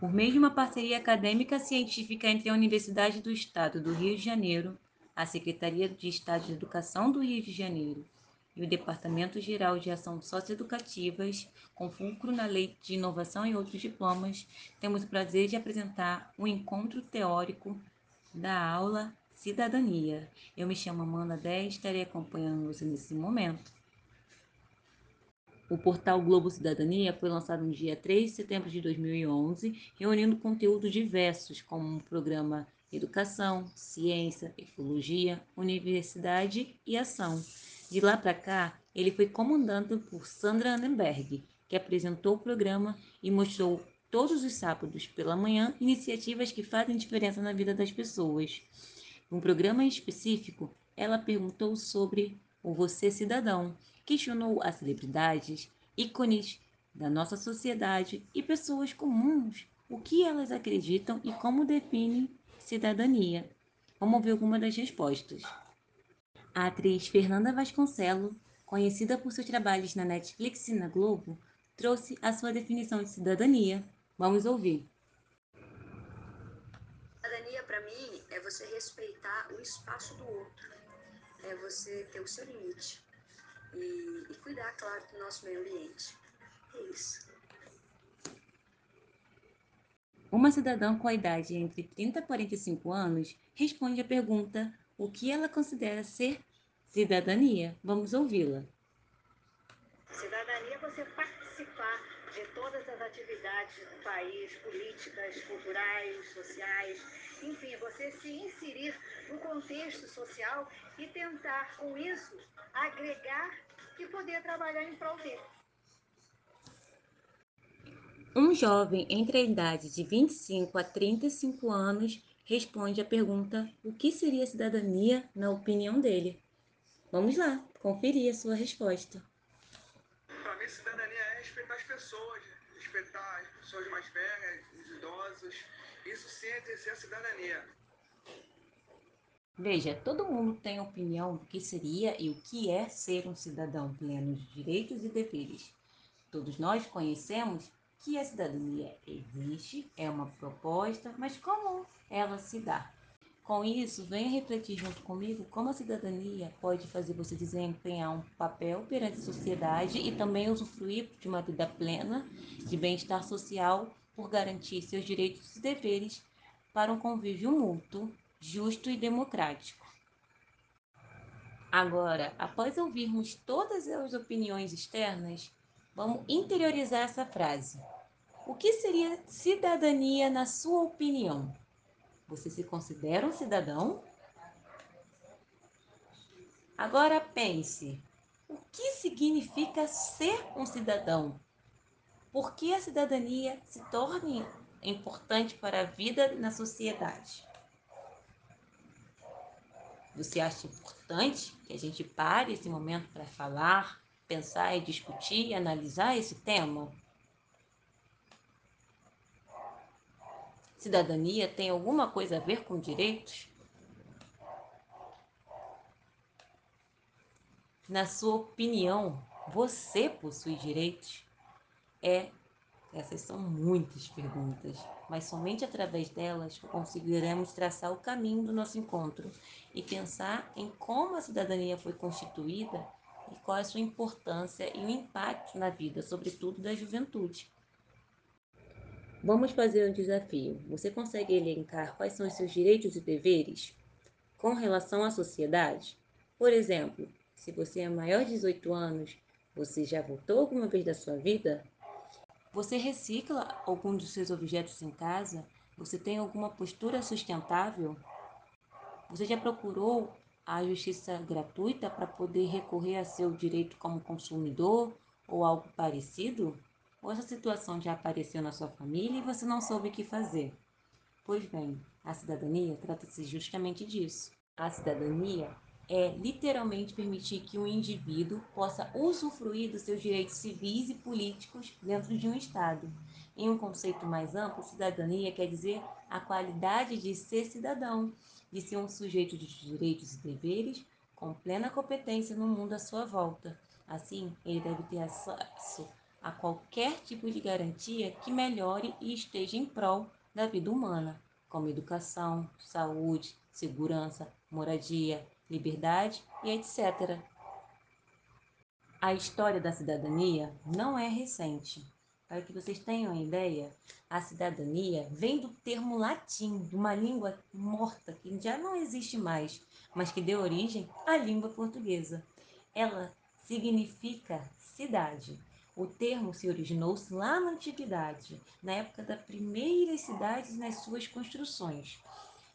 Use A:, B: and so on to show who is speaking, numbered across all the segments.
A: Por meio de uma parceria acadêmica científica entre a Universidade do Estado do Rio de Janeiro, a Secretaria de Estado de Educação do Rio de Janeiro e o Departamento Geral de Ação Socioeducativas, com fulcro na Lei de Inovação e outros diplomas, temos o prazer de apresentar o um encontro teórico da aula Cidadania. Eu me chamo Amanda 10 e estarei acompanhando você nesse momento. O portal Globo Cidadania foi lançado no dia 3 de setembro de 2011, reunindo conteúdos diversos, como o programa Educação, Ciência, Ecologia, Universidade e Ação. De lá para cá, ele foi comandado por Sandra Annenberg, que apresentou o programa e mostrou todos os sábados pela manhã iniciativas que fazem diferença na vida das pessoas. Um programa específico, ela perguntou sobre o Você Cidadão, questionou as celebridades, ícones da nossa sociedade e pessoas comuns o que elas acreditam e como definem cidadania. Vamos ver algumas das respostas. A atriz Fernanda Vasconcelos, conhecida por seus trabalhos na Netflix e na Globo, trouxe a sua definição de cidadania. Vamos ouvir.
B: Cidadania, para mim, é você respeitar o espaço do outro, é você ter o seu limite e, e cuidar, claro, do nosso meio ambiente. É isso.
A: Uma cidadã com a idade entre 30 e 45 anos responde a pergunta o que ela considera ser cidadania. Vamos ouvi-la.
C: Cidadania é você participar de todas as atividades do país, políticas, culturais, sociais, enfim, é você se inserir no contexto social e tentar, com isso, agregar e poder trabalhar em prol dele.
A: Um jovem entre a idade de 25 a 35 anos responde à pergunta: o que seria cidadania na opinião dele? Vamos lá, conferir a sua resposta.
D: Para mim, cidadania é respeitar as pessoas, respeitar as pessoas mais velhas, os idosos. Isso sim é exercer a cidadania.
A: Veja, todo mundo tem opinião do que seria e o que é ser um cidadão pleno de direitos e deveres. Todos nós conhecemos que a cidadania existe, é uma proposta, mas como ela se dá? Com isso, venha refletir junto comigo como a cidadania pode fazer você desempenhar um papel perante a sociedade e também usufruir de uma vida plena de bem-estar social por garantir seus direitos e deveres para um convívio mútuo justo e democrático. Agora, após ouvirmos todas as opiniões externas, vamos interiorizar essa frase. O que seria cidadania na sua opinião? Você se considera um cidadão? Agora pense: o que significa ser um cidadão? Por que a cidadania se torna importante para a vida na sociedade? Você acha importante que a gente pare esse momento para falar, pensar e discutir e analisar esse tema? Cidadania tem alguma coisa a ver com direitos? Na sua opinião, você possui direitos? É essas são muitas perguntas, mas somente através delas conseguiremos traçar o caminho do nosso encontro e pensar em como a cidadania foi constituída e qual é a sua importância e o impacto na vida, sobretudo da juventude. Vamos fazer um desafio. Você consegue elencar quais são os seus direitos e deveres com relação à sociedade? Por exemplo, se você é maior de 18 anos, você já votou alguma vez da sua vida? Você recicla algum dos seus objetos em casa? Você tem alguma postura sustentável? Você já procurou a justiça gratuita para poder recorrer a seu direito como consumidor ou algo parecido? Ou essa situação já apareceu na sua família e você não soube o que fazer? Pois bem, a cidadania trata-se justamente disso. A cidadania é literalmente permitir que um indivíduo possa usufruir dos seus direitos civis e políticos dentro de um Estado. Em um conceito mais amplo, cidadania quer dizer a qualidade de ser cidadão, de ser um sujeito de direitos e deveres com plena competência no mundo à sua volta. Assim, ele deve ter acesso a qualquer tipo de garantia que melhore e esteja em prol da vida humana, como educação, saúde, segurança, moradia, liberdade e etc. A história da cidadania não é recente. Para que vocês tenham uma ideia, a cidadania vem do termo latim, de uma língua morta que já não existe mais, mas que deu origem à língua portuguesa. Ela significa cidade. O termo se originou-se lá na antiguidade, na época das primeiras cidades nas suas construções.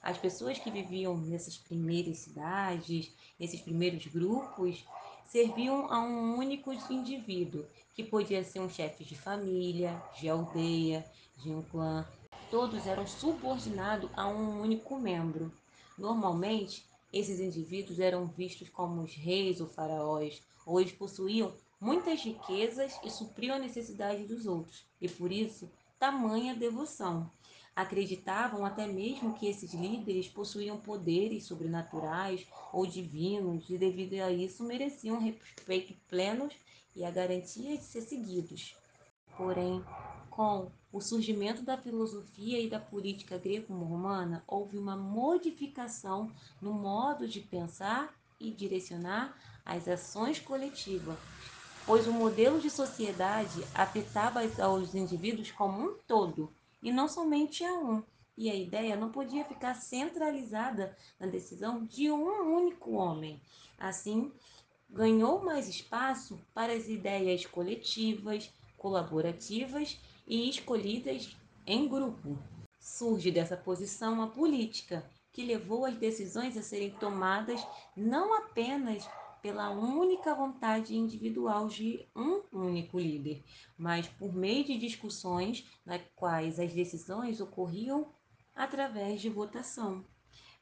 A: As pessoas que viviam nessas primeiras cidades, nesses primeiros grupos, serviam a um único indivíduo, que podia ser um chefe de família, de aldeia, de um clã. Todos eram subordinados a um único membro. Normalmente, esses indivíduos eram vistos como os reis ou faraós, ou eles possuíam muitas riquezas e supriam a necessidade dos outros, e por isso, tamanha devoção. Acreditavam até mesmo que esses líderes possuíam poderes sobrenaturais ou divinos e, devido a isso, mereciam respeito pleno e a garantia de ser seguidos. Porém, com o surgimento da filosofia e da política greco-romana, houve uma modificação no modo de pensar e direcionar as ações coletivas, pois o modelo de sociedade afetava os indivíduos como um todo e não somente a um. E a ideia não podia ficar centralizada na decisão de um único homem. Assim, ganhou mais espaço para as ideias coletivas, colaborativas e escolhidas em grupo. Surge dessa posição a política, que levou as decisões a serem tomadas não apenas pela única vontade individual de um único líder, mas por meio de discussões nas quais as decisões ocorriam através de votação.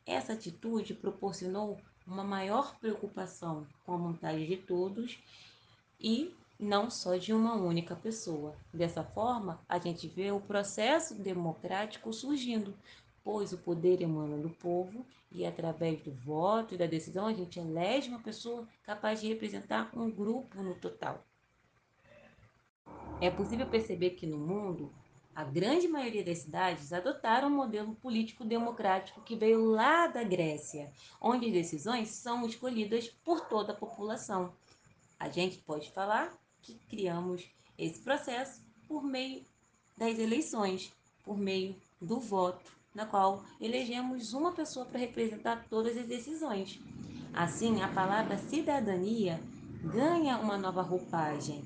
A: Essa atitude proporcionou uma maior preocupação com a vontade de todos e não só de uma única pessoa. Dessa forma, a gente vê o processo democrático surgindo, pois o poder emana do povo e através do voto e da decisão a gente elege uma pessoa capaz de representar um grupo no total. É possível perceber que no mundo a grande maioria das cidades adotaram um modelo político democrático que veio lá da Grécia, onde as decisões são escolhidas por toda a população. A gente pode falar que criamos esse processo por meio das eleições, por meio do voto na qual elegemos uma pessoa para representar todas as decisões. Assim, a palavra cidadania ganha uma nova roupagem,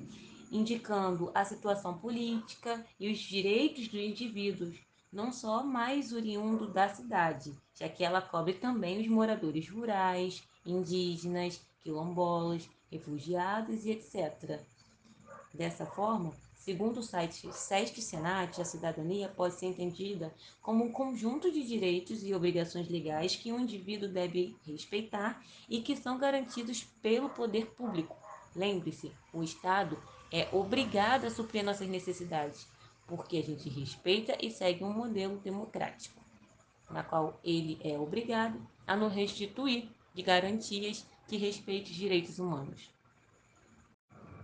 A: indicando a situação política e os direitos dos indivíduos, não só mais oriundo da cidade, já que ela cobre também os moradores rurais, indígenas, quilombolas, refugiados e etc. Dessa forma, Segundo o site SESC Senat, a cidadania pode ser entendida como um conjunto de direitos e obrigações legais que um indivíduo deve respeitar e que são garantidos pelo poder público. Lembre-se, o Estado é obrigado a suprir nossas necessidades, porque a gente respeita e segue um modelo democrático, na qual ele é obrigado a nos restituir de garantias que respeitem os direitos humanos.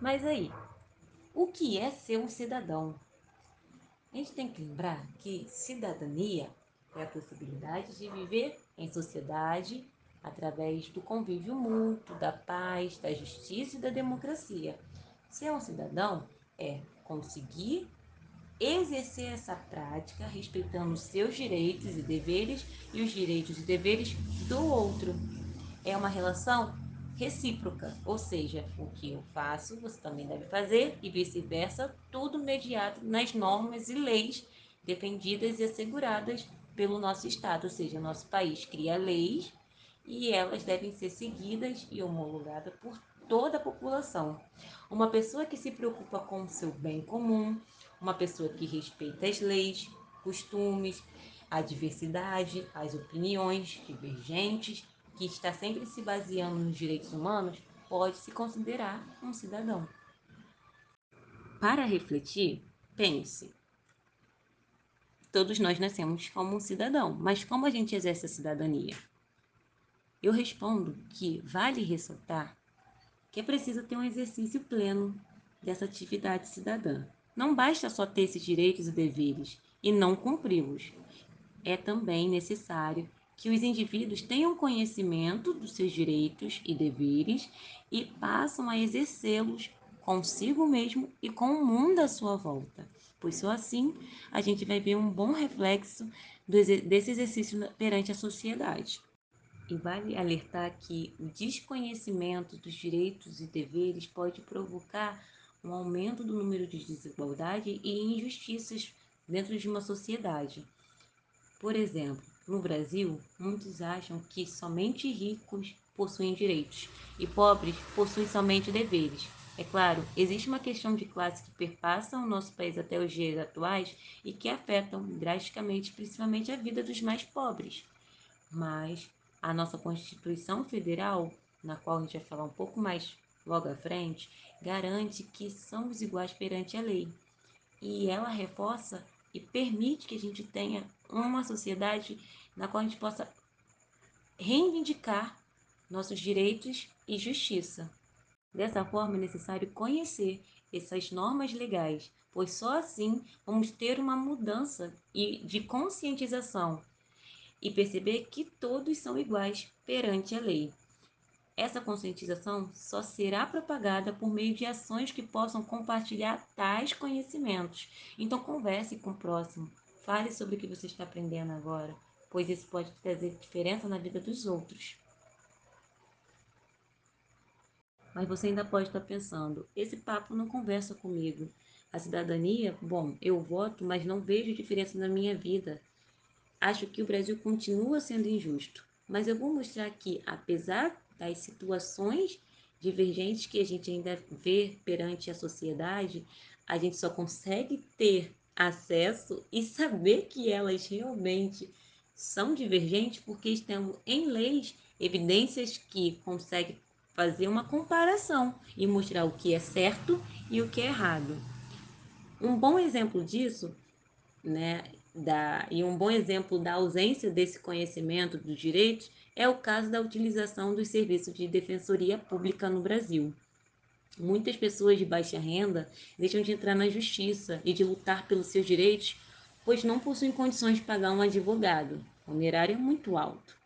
A: Mas aí, o que é ser um cidadão? A gente tem que lembrar que cidadania é a possibilidade de viver em sociedade através do convívio mútuo, da paz, da justiça e da democracia. Ser um cidadão é conseguir exercer essa prática respeitando os seus direitos e deveres e os direitos e deveres do outro. É uma relação recíproca, ou seja, o que eu faço, você também deve fazer e vice-versa, tudo mediado nas normas e leis defendidas e asseguradas pelo nosso Estado, ou seja, nosso país cria leis e elas devem ser seguidas e homologadas por toda a população. Uma pessoa que se preocupa com o seu bem comum, uma pessoa que respeita as leis, costumes, a diversidade, as opiniões divergentes que está sempre se baseando nos direitos humanos, pode se considerar um cidadão. Para refletir, pense. Todos nós nascemos como um cidadão, mas como a gente exerce a cidadania? Eu respondo que vale ressaltar que é preciso ter um exercício pleno dessa atividade cidadã. Não basta só ter esses direitos e deveres e não cumpri-los. É também necessário que os indivíduos tenham conhecimento dos seus direitos e deveres e passam a exercê-los consigo mesmo e com o mundo à sua volta. Pois só assim a gente vai ver um bom reflexo desse exercício perante a sociedade. E vale alertar que o desconhecimento dos direitos e deveres pode provocar um aumento do número de desigualdade e injustiças dentro de uma sociedade. Por exemplo, no Brasil, muitos acham que somente ricos possuem direitos e pobres possuem somente deveres. É claro, existe uma questão de classe que perpassa o nosso país até os dias atuais e que afetam drasticamente, principalmente, a vida dos mais pobres. Mas a nossa Constituição Federal, na qual a gente vai falar um pouco mais logo à frente, garante que somos iguais perante a lei. E ela reforça e permite que a gente tenha uma sociedade na qual a gente possa reivindicar nossos direitos e justiça. Dessa forma, é necessário conhecer essas normas legais, pois só assim vamos ter uma mudança e de conscientização e perceber que todos são iguais perante a lei. Essa conscientização só será propagada por meio de ações que possam compartilhar tais conhecimentos. Então, converse com o próximo, fale sobre o que você está aprendendo agora, pois isso pode trazer diferença na vida dos outros. Mas você ainda pode estar pensando: esse papo não conversa comigo. A cidadania, bom, eu voto, mas não vejo diferença na minha vida. Acho que o Brasil continua sendo injusto. Mas eu vou mostrar que, apesar das situações divergentes que a gente ainda vê perante a sociedade, a gente só consegue ter acesso e saber que elas realmente são divergentes porque estão em leis evidências que conseguem fazer uma comparação e mostrar o que é certo e o que é errado. Um bom exemplo disso, né, da, e um bom exemplo da ausência desse conhecimento dos direitos é o caso da utilização dos serviços de defensoria pública no Brasil. Muitas pessoas de baixa renda deixam de entrar na justiça e de lutar pelos seus direitos, pois não possuem condições de pagar um advogado. O honorário é muito alto.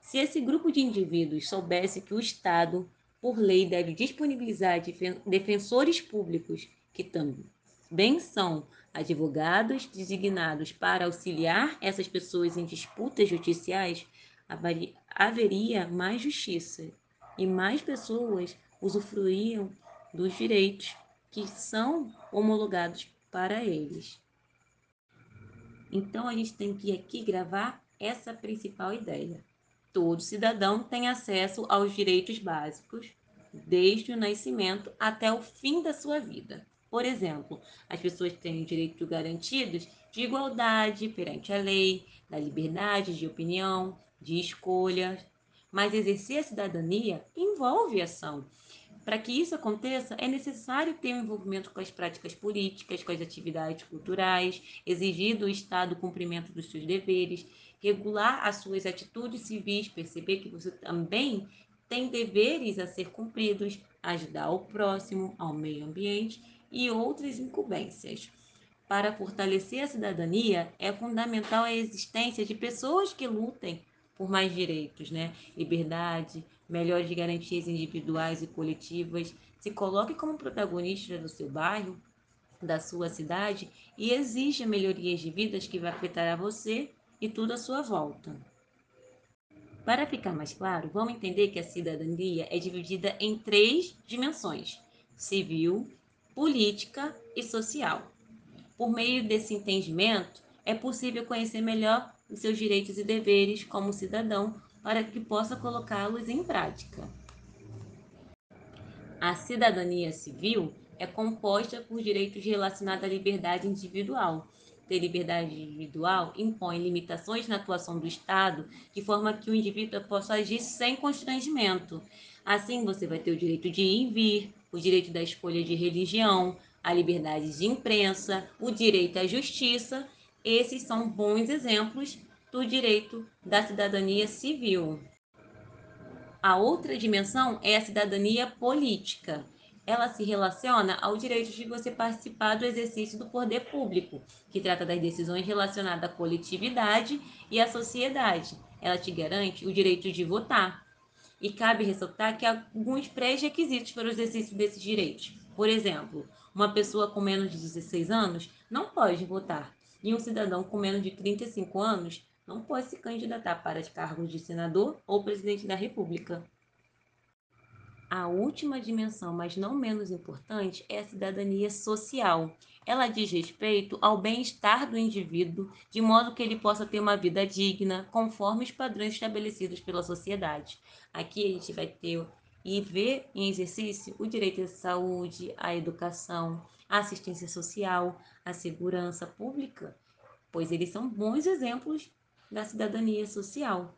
A: Se esse grupo de indivíduos soubesse que o Estado, por lei, deve disponibilizar defensores públicos, que também são advogados designados para auxiliar essas pessoas em disputas judiciais, haveria mais justiça e mais pessoas usufruíam dos direitos que são homologados para eles. Então a gente tem que aqui gravar essa principal ideia. Todo cidadão tem acesso aos direitos básicos desde o nascimento até o fim da sua vida. Por exemplo, as pessoas têm direitos garantidos de igualdade perante a lei, da liberdade de opinião, de escolha, mas exercer a cidadania envolve ação. Para que isso aconteça, é necessário ter um envolvimento com as práticas políticas, com as atividades culturais, exigir do Estado o cumprimento dos seus deveres, regular as suas atitudes civis, perceber que você também tem deveres a ser cumpridos, ajudar o próximo, ao meio ambiente e outras incumbências. Para fortalecer a cidadania, é fundamental a existência de pessoas que lutem por mais direitos, né? Liberdade, melhores garantias individuais e coletivas. Se coloque como protagonista do seu bairro, da sua cidade e exija melhorias de vidas que vai afetar a você e tudo à sua volta. Para ficar mais claro, vamos entender que a cidadania é dividida em três dimensões: civil, política e social. Por meio desse entendimento, é possível conhecer melhor os seus direitos e deveres como cidadão para que possa colocá-los em prática. A cidadania civil é composta por direitos relacionados à liberdade individual. Ter liberdade individual impõe limitações na atuação do Estado, de forma que o indivíduo possa agir sem constrangimento. Assim, você vai ter o direito de ir e vir, o direito da escolha de religião, a liberdade de imprensa, o direito à justiça esses são bons exemplos do direito da cidadania civil. A outra dimensão é a cidadania política. ela se relaciona ao direito de você participar do exercício do poder público, que trata das decisões relacionadas à coletividade e à sociedade. Ela te garante o direito de votar. E cabe ressaltar que há alguns pré-requisitos para o exercício desses direitos. Por exemplo, uma pessoa com menos de 16 anos não pode votar, e um cidadão com menos de 35 anos não pode se candidatar para cargos de senador ou presidente da República. A última dimensão, mas não menos importante, é a cidadania social. Ela diz respeito ao bem-estar do indivíduo, de modo que ele possa ter uma vida digna, conforme os padrões estabelecidos pela sociedade. Aqui a gente vai ter e ver em exercício o direito à saúde, à educação, à assistência social, à segurança pública, pois eles são bons exemplos da cidadania social.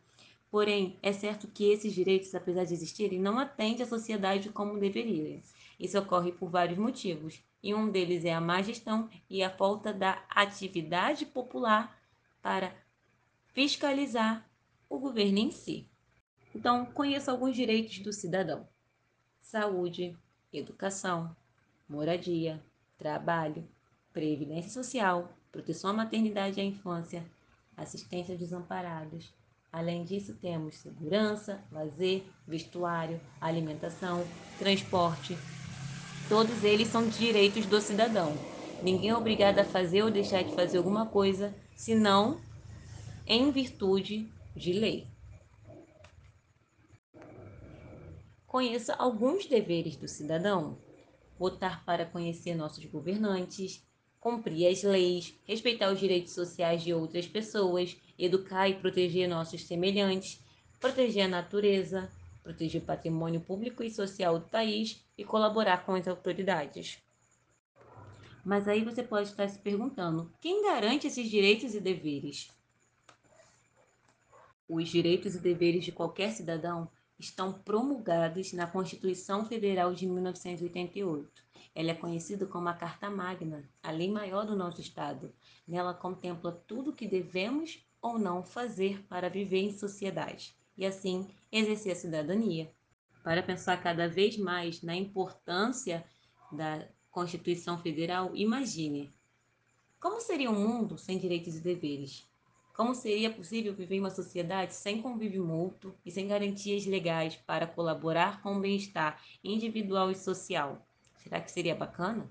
A: Porém, é certo que esses direitos, apesar de existirem, não atendem à sociedade como deveriam. Isso ocorre por vários motivos, e um deles é a má gestão e a falta da atividade popular para fiscalizar o governo em si. Então, conheça alguns direitos do cidadão: saúde, educação, moradia, trabalho, previdência social, proteção à maternidade e à infância, assistência aos desamparados, Além disso, temos segurança, lazer, vestuário, alimentação, transporte. Todos eles são direitos do cidadão. Ninguém é obrigado a fazer ou deixar de fazer alguma coisa, senão em virtude de lei. Conheça alguns deveres do cidadão: votar para conhecer nossos governantes, cumprir as leis, respeitar os direitos sociais de outras pessoas, educar e proteger nossos semelhantes, proteger a natureza, proteger o patrimônio público e social do país e colaborar com as autoridades. Mas aí você pode estar se perguntando: quem garante esses direitos e deveres? Os direitos e deveres de qualquer cidadão estão promulgados na Constituição Federal de 1988 ela é conhecida como a Carta Magna, a lei maior do nosso Estado. Nela contempla tudo o que devemos ou não fazer para viver em sociedade e, assim, exercer a cidadania. Para pensar cada vez mais na importância da Constituição Federal, imagine como seria um mundo sem direitos e deveres? Como seria possível viver uma sociedade sem convívio mútuo e sem garantias legais para colaborar com o bem-estar individual e social? Será que seria bacana?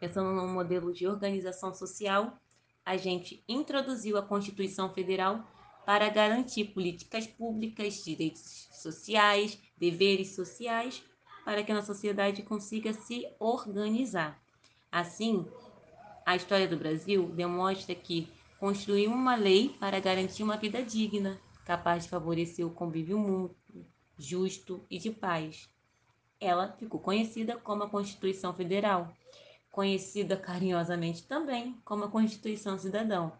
A: Pensando num modelo de organização social, a gente introduziu a Constituição Federal para garantir políticas públicas, direitos sociais, deveres sociais, para que a sociedade consiga se organizar. Assim, a história do Brasil demonstra que construiu uma lei para garantir uma vida digna, capaz de favorecer o convívio mútuo, justo e de paz ela ficou conhecida como a Constituição Federal, conhecida carinhosamente também como a Constituição Cidadão,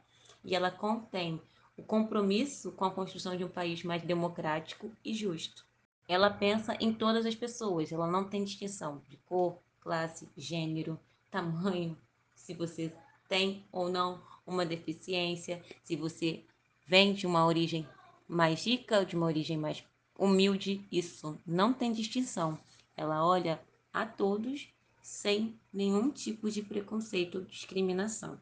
A: e ela contém o compromisso com a construção de um país mais democrático e justo. Ela pensa em todas as pessoas, ela não tem distinção de cor, classe, gênero, tamanho, se você tem ou não uma deficiência, se você vem de uma origem mais rica ou de uma origem mais humilde, isso não tem distinção. Ela olha a todos sem nenhum tipo de preconceito ou discriminação.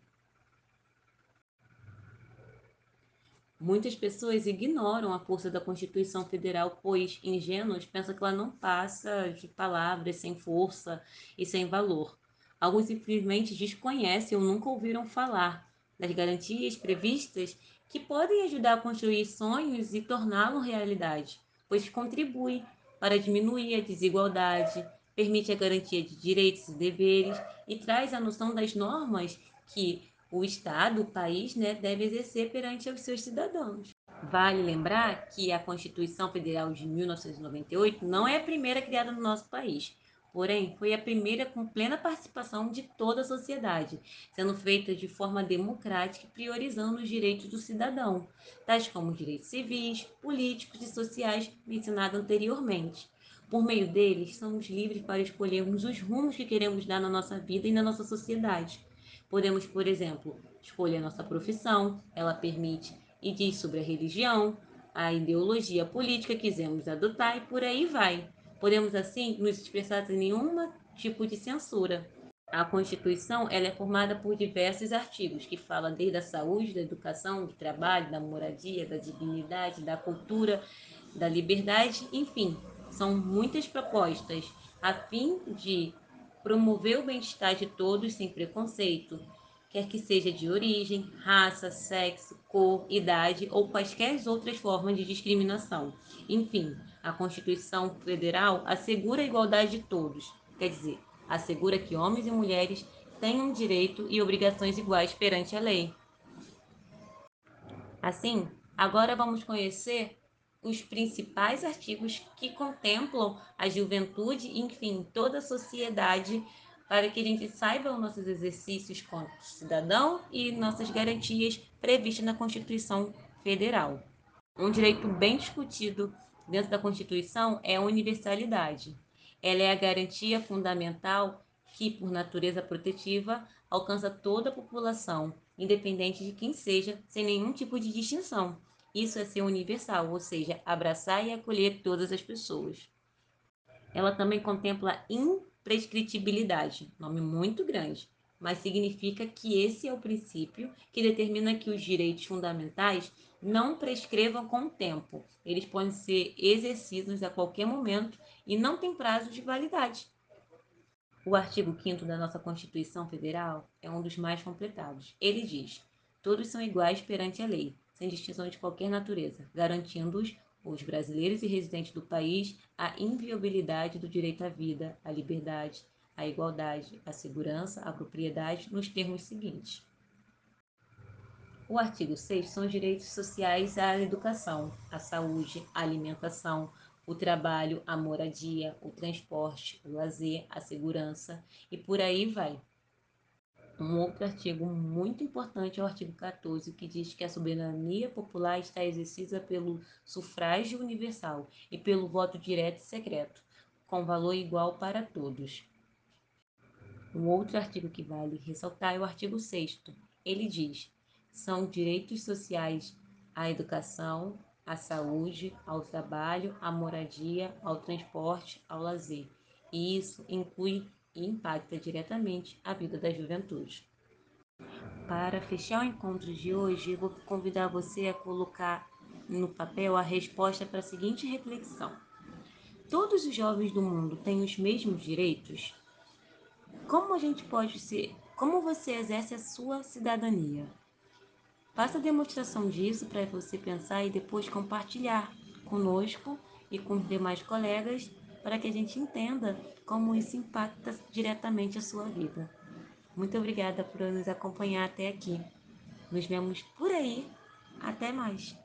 A: Muitas pessoas ignoram a força da Constituição Federal, pois ingênuos pensam que ela não passa de palavras sem força e sem valor. Alguns simplesmente desconhecem ou nunca ouviram falar das garantias previstas que podem ajudar a construir sonhos e torná-los realidade, pois contribui para diminuir a desigualdade, permite a garantia de direitos e deveres e traz a noção das normas que o Estado, o país, né, deve exercer perante os seus cidadãos. Vale lembrar que a Constituição Federal de 1998 não é a primeira criada no nosso país. Porém, foi a primeira com plena participação de toda a sociedade, sendo feita de forma democrática e priorizando os direitos do cidadão, tais como os direitos civis, políticos e sociais mencionados anteriormente. Por meio deles, somos livres para escolhermos os rumos que queremos dar na nossa vida e na nossa sociedade. Podemos, por exemplo, escolher a nossa profissão, ela permite e diz sobre a religião, a ideologia política que quisermos adotar e por aí vai. Podemos, assim, nos expressar sem nenhuma tipo de censura. A Constituição ela é formada por diversos artigos que falam desde a saúde, da educação, do trabalho, da moradia, da dignidade, da cultura, da liberdade, enfim, são muitas propostas a fim de promover o bem-estar de todos sem preconceito, quer que seja de origem, raça, sexo, cor, idade ou quaisquer outras formas de discriminação. Enfim, a Constituição Federal assegura a igualdade de todos, quer dizer, assegura que homens e mulheres tenham direito e obrigações iguais perante a lei. Assim, agora vamos conhecer os principais artigos que contemplam a juventude, enfim, toda a sociedade, para que a gente saiba os nossos exercícios como cidadão e nossas garantias previstas na Constituição Federal. Um direito bem discutido dentro da Constituição é a universalidade. Ela é a garantia fundamental que, por natureza protetiva, alcança toda a população, independente de quem seja, sem nenhum tipo de distinção. Isso é ser universal, ou seja, abraçar e acolher todas as pessoas. Ela também contempla imprescritibilidade, nome muito grande, mas significa que esse é o princípio que determina que os direitos fundamentais não prescrevam com o tempo. Eles podem ser exercidos a qualquer momento e não têm prazo de validade. O artigo 5 da nossa Constituição Federal é um dos mais completados. Ele diz: todos são iguais perante a lei, sem distinção de qualquer natureza, garantindo-os, os brasileiros e residentes do país, a inviolabilidade do direito à vida, à liberdade, à igualdade, à segurança, à propriedade, nos termos seguintes. O artigo 6 são os direitos sociais à educação, à saúde, à alimentação, o trabalho, a moradia, o transporte, o lazer, a segurança e por aí vai. Um outro artigo muito importante é o artigo 14, que diz que a soberania popular está exercida pelo sufrágio universal e pelo voto direto e secreto, com valor igual para todos. Um outro artigo que vale ressaltar é o artigo 6. Ele diz: são direitos sociais à educação, à saúde, ao trabalho, à moradia, ao transporte, ao lazer. E isso inclui e impacta diretamente a vida da juventude. Para fechar o encontro de hoje, vou convidar você a colocar no papel a resposta para a seguinte reflexão: Todos os jovens do mundo têm os mesmos direitos? Como a gente pode ser, como você exerce a sua cidadania? Faça a demonstração disso para você pensar e depois compartilhar conosco e com os demais colegas para que a gente entenda como isso impacta diretamente a sua vida. Muito obrigada por nos acompanhar até aqui. Nos vemos por aí. Até mais.